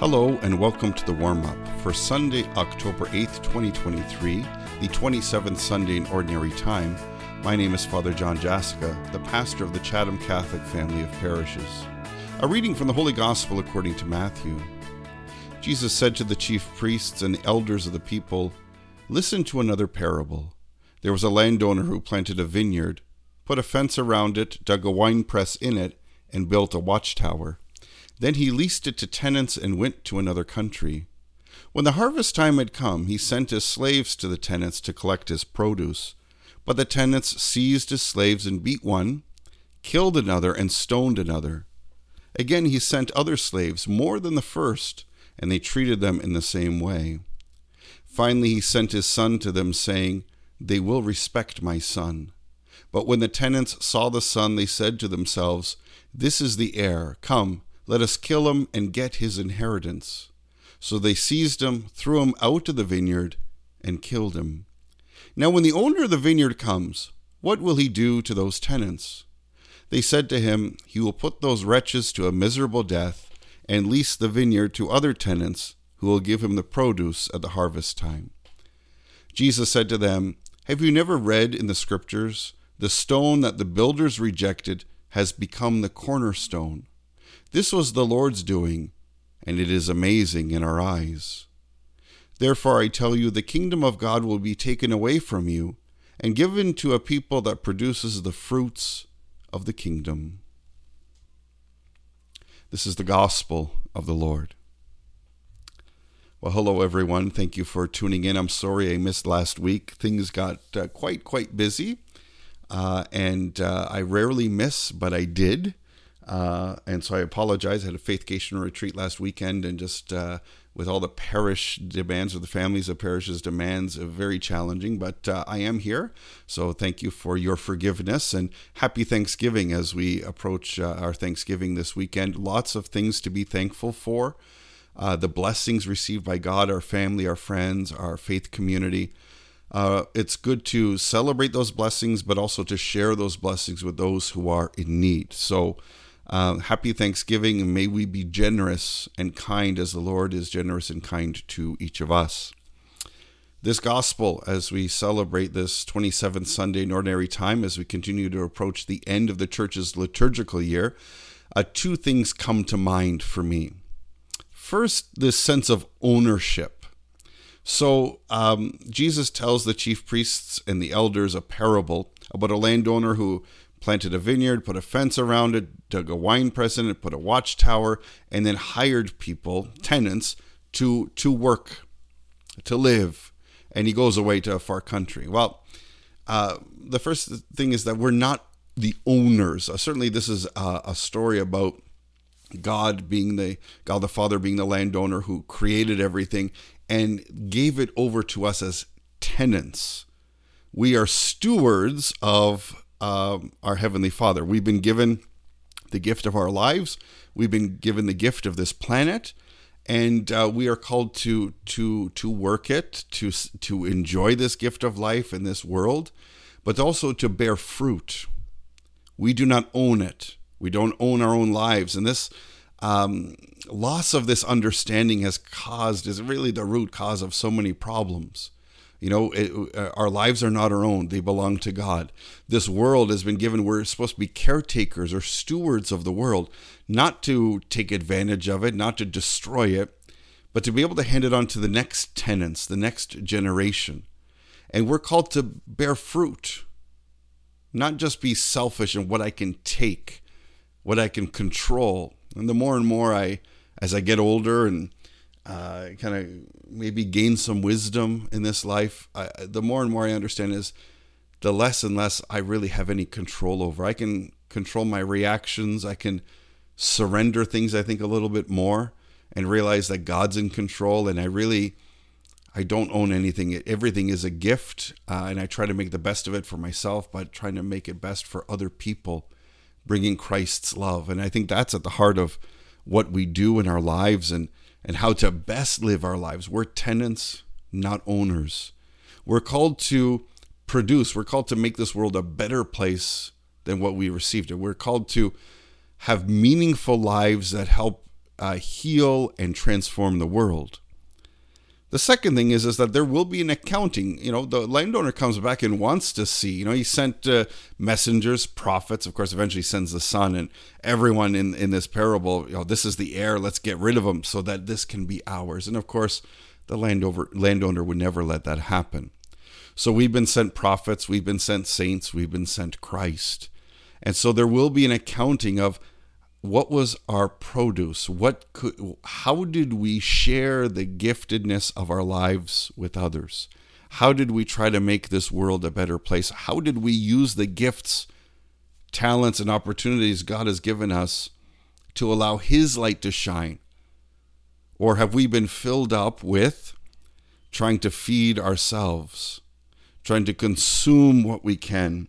Hello and welcome to the warm up for Sunday, October 8th, 2023, the 27th Sunday in Ordinary Time. My name is Father John Jasica, the pastor of the Chatham Catholic family of parishes. A reading from the Holy Gospel according to Matthew. Jesus said to the chief priests and the elders of the people, Listen to another parable. There was a landowner who planted a vineyard, put a fence around it, dug a winepress in it, and built a watchtower. Then he leased it to tenants and went to another country. When the harvest time had come, he sent his slaves to the tenants to collect his produce. But the tenants seized his slaves and beat one, killed another, and stoned another. Again he sent other slaves, more than the first, and they treated them in the same way. Finally he sent his son to them, saying, They will respect my son. But when the tenants saw the son, they said to themselves, This is the heir. Come, let us kill him and get his inheritance. So they seized him, threw him out of the vineyard, and killed him. Now, when the owner of the vineyard comes, what will he do to those tenants? They said to him, He will put those wretches to a miserable death and lease the vineyard to other tenants who will give him the produce at the harvest time. Jesus said to them, Have you never read in the Scriptures, the stone that the builders rejected has become the cornerstone? This was the Lord's doing, and it is amazing in our eyes. Therefore, I tell you, the kingdom of God will be taken away from you and given to a people that produces the fruits of the kingdom. This is the gospel of the Lord. Well, hello everyone. Thank you for tuning in. I'm sorry I missed last week. Things got uh, quite, quite busy. Uh, and uh, I rarely miss, but I did. Uh, and so I apologize. I had a faithcation retreat last weekend, and just uh, with all the parish demands or the families of parishes demands, uh, very challenging. But uh, I am here, so thank you for your forgiveness and happy Thanksgiving as we approach uh, our Thanksgiving this weekend. Lots of things to be thankful for. Uh, the blessings received by God, our family, our friends, our faith community. It's good to celebrate those blessings, but also to share those blessings with those who are in need. So, uh, happy Thanksgiving, may we be generous and kind as the Lord is generous and kind to each of us. This gospel, as we celebrate this 27th Sunday in Ordinary Time, as we continue to approach the end of the church's liturgical year, uh, two things come to mind for me. First, this sense of ownership. So, um, Jesus tells the chief priests and the elders a parable about a landowner who planted a vineyard, put a fence around it, dug a wine press in it, put a watchtower, and then hired people, tenants, to to work, to live. And he goes away to a far country. Well, uh, the first thing is that we're not the owners. Uh, certainly, this is a, a story about God being the God the Father being the landowner who created everything and gave it over to us as tenants. We are stewards of um, our Heavenly Father. We've been given the gift of our lives. We've been given the gift of this planet, and uh, we are called to to to work it, to to enjoy this gift of life in this world, but also to bear fruit. We do not own it. We don't own our own lives, and this um, loss of this understanding has caused is really the root cause of so many problems. You know, it, uh, our lives are not our own, they belong to God. This world has been given, we're supposed to be caretakers or stewards of the world, not to take advantage of it, not to destroy it, but to be able to hand it on to the next tenants, the next generation. And we're called to bear fruit, not just be selfish in what I can take, what I can control. And the more and more I, as I get older and uh, kind of maybe gain some wisdom in this life, I, the more and more I understand is the less and less I really have any control over. I can control my reactions. I can surrender things, I think, a little bit more and realize that God's in control. And I really, I don't own anything. Everything is a gift. Uh, and I try to make the best of it for myself, but trying to make it best for other people, bringing Christ's love. And I think that's at the heart of what we do in our lives. And and how to best live our lives. We're tenants, not owners. We're called to produce, we're called to make this world a better place than what we received it. We're called to have meaningful lives that help uh, heal and transform the world. The second thing is is that there will be an accounting. You know, the landowner comes back and wants to see. You know, he sent uh, messengers, prophets. Of course, eventually sends the son and everyone in in this parable. You know, this is the heir. Let's get rid of him so that this can be ours. And of course, the landowner landowner would never let that happen. So we've been sent prophets. We've been sent saints. We've been sent Christ. And so there will be an accounting of what was our produce? What could how did we share the giftedness of our lives with others? How did we try to make this world a better place? How did we use the gifts talents and opportunities god has given us to allow his light to shine? Or have we been filled up with trying to feed ourselves trying to consume what we can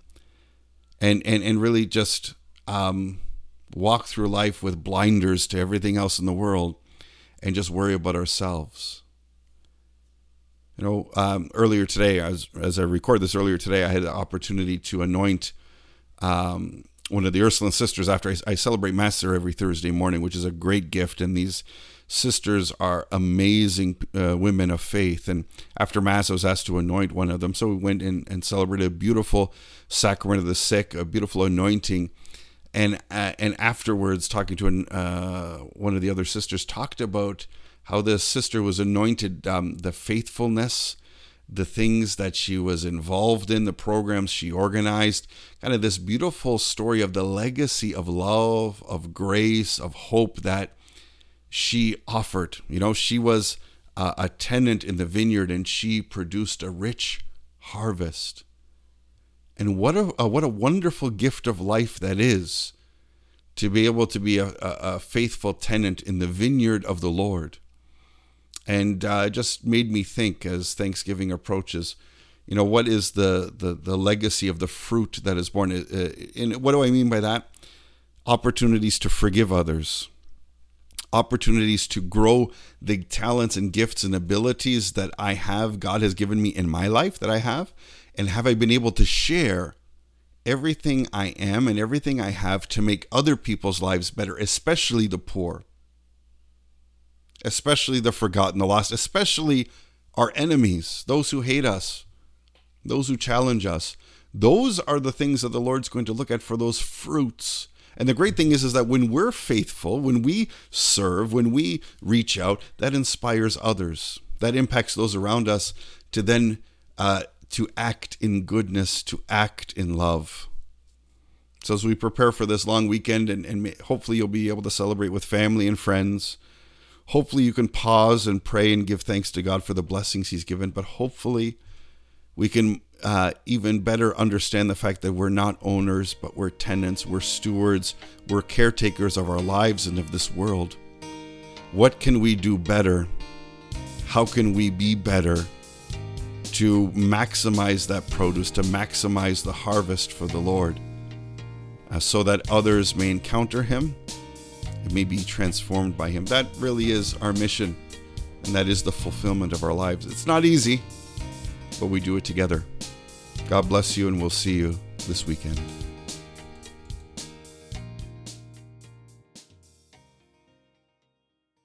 and and, and really just um, walk through life with blinders to everything else in the world and just worry about ourselves. You know, um, earlier today, as, as I record this earlier today, I had the opportunity to anoint um, one of the Ursuline sisters after I, I celebrate Mass there every Thursday morning, which is a great gift. And these sisters are amazing uh, women of faith. And after Mass, I was asked to anoint one of them. So we went in and celebrated a beautiful sacrament of the sick, a beautiful anointing and uh, and afterwards talking to an, uh, one of the other sisters talked about how this sister was anointed um, the faithfulness the things that she was involved in the programs she organized kind of this beautiful story of the legacy of love of grace of hope that she offered. You know she was uh, a tenant in the vineyard and she produced a rich harvest and what a, a, what a wonderful gift of life that is to be able to be a, a, a faithful tenant in the vineyard of the Lord. And uh, it just made me think as Thanksgiving approaches, you know, what is the, the, the legacy of the fruit that is borne? Uh, and what do I mean by that? Opportunities to forgive others, opportunities to grow the talents and gifts and abilities that I have, God has given me in my life that I have, and have I been able to share everything I am and everything I have to make other people's lives better, especially the poor, especially the forgotten, the lost, especially our enemies, those who hate us, those who challenge us. Those are the things that the Lord's going to look at for those fruits. And the great thing is, is that when we're faithful, when we serve, when we reach out, that inspires others. That impacts those around us to then uh, to act in goodness, to act in love. So, as we prepare for this long weekend, and, and hopefully you'll be able to celebrate with family and friends, hopefully you can pause and pray and give thanks to God for the blessings He's given, but hopefully we can uh, even better understand the fact that we're not owners, but we're tenants, we're stewards, we're caretakers of our lives and of this world. What can we do better? How can we be better? To maximize that produce, to maximize the harvest for the Lord, uh, so that others may encounter Him and may be transformed by Him. That really is our mission, and that is the fulfillment of our lives. It's not easy, but we do it together. God bless you, and we'll see you this weekend.